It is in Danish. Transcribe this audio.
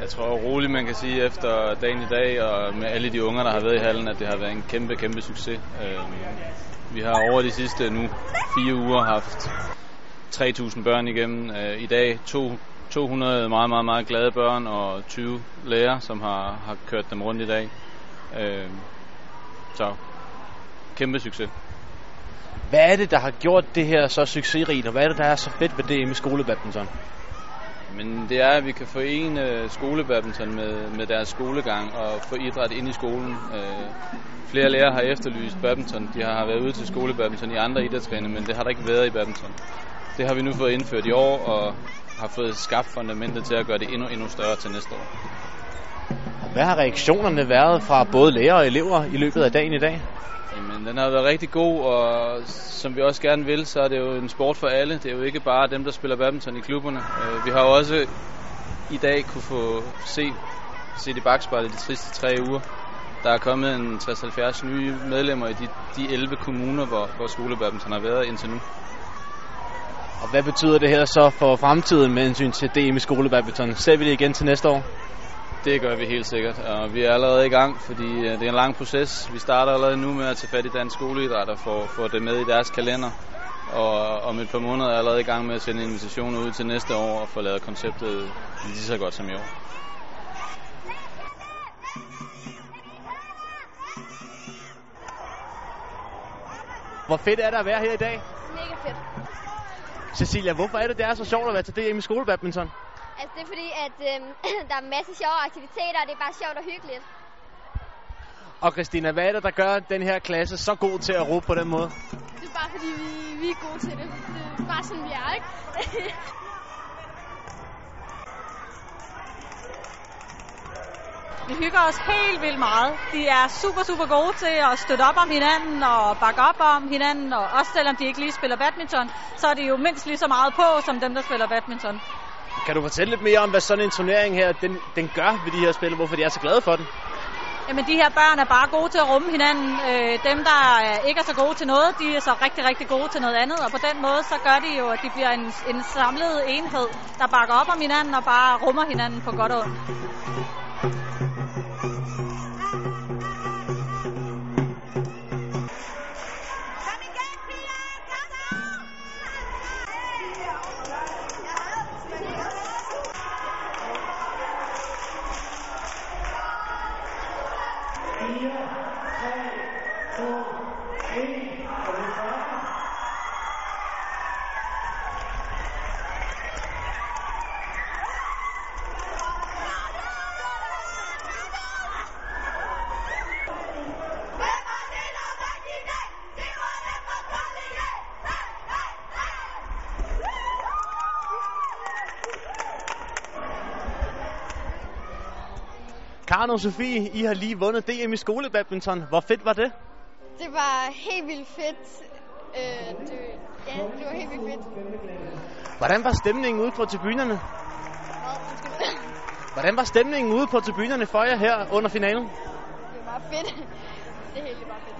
Jeg tror roligt, man kan sige efter dagen i dag, og med alle de unger, der har været i hallen, at det har været en kæmpe, kæmpe succes. Øhm, vi har over de sidste nu fire uger haft 3.000 børn igennem. Øh, I dag to, 200 meget, meget, meget glade børn og 20 lærere, som har, har kørt dem rundt i dag. Øh, så kæmpe succes. Hvad er det, der har gjort det her så succesrigt, og hvad er det, der er så fedt ved det med skolebadminton? Men det er, at vi kan forene skolebadminton med, med deres skolegang og få idræt ind i skolen. Øh, flere lærere har efterlyst badminton. De har været ude til skolebadminton i andre idrætsgrene, men det har der ikke været i badminton. Det har vi nu fået indført i år, og har fået skabt fundamentet til at gøre det endnu, endnu større til næste år. Hvad har reaktionerne været fra både lærere og elever i løbet af dagen i dag? Den har været rigtig god, og som vi også gerne vil, så er det jo en sport for alle. Det er jo ikke bare dem, der spiller badminton i klubberne. Øh, vi har jo også i dag kunne få se, se i bagspejlet de sidste tre uger. Der er kommet en 60-70 nye medlemmer i de, de 11 kommuner, hvor, hvor skolebadminton har været indtil nu. Og hvad betyder det her så for fremtiden med hensyn til DM i skolebadminton? Ser vi det igen til næste år? Det gør vi helt sikkert, og vi er allerede i gang, fordi øh, det er en lang proces. Vi starter allerede nu med at tage fat i dansk skoleidræt og få, få det med i deres kalender. Og om et par måneder er jeg allerede i gang med at sende invitationer ud til næste år og få lavet konceptet lige så godt som i år. Hvor fedt er det at være her i dag? Mega fedt. Cecilia, hvorfor er det, det er så sjovt at være til DM i skolebadminton? Altså det er fordi, at øhm, der er en masse sjove aktiviteter, og det er bare sjovt og hyggeligt. Og Christina, hvad er det, der gør den her klasse så god til at råbe på den måde? Det er bare fordi, vi, vi er gode til det. Det er bare sådan, vi er, ikke? Vi hygger os helt vildt meget. De er super, super gode til at støtte op om hinanden og bakke op om hinanden. Og også selvom de ikke lige spiller badminton, så er de jo mindst lige så meget på, som dem, der spiller badminton. Kan du fortælle lidt mere om, hvad sådan en turnering her, den, den gør ved de her spil, og hvorfor de er så glade for den? Jamen, de her børn er bare gode til at rumme hinanden. Øh, dem, der ikke er så gode til noget, de er så rigtig, rigtig gode til noget andet. Og på den måde, så gør de jo, at de bliver en, en samlet enhed, der bakker op om hinanden og bare rummer hinanden på godt og ondt. Karen og Sofie, I har lige vundet DM i skolebadminton. Hvor fedt var det? Det var helt vildt fedt. Øh, det, ja, det var helt vildt fedt. Hvordan var stemningen ude på tribunerne? Hvordan var stemningen ude på tribunerne for jer her under finalen? Det var bare fedt. Det hele var fedt.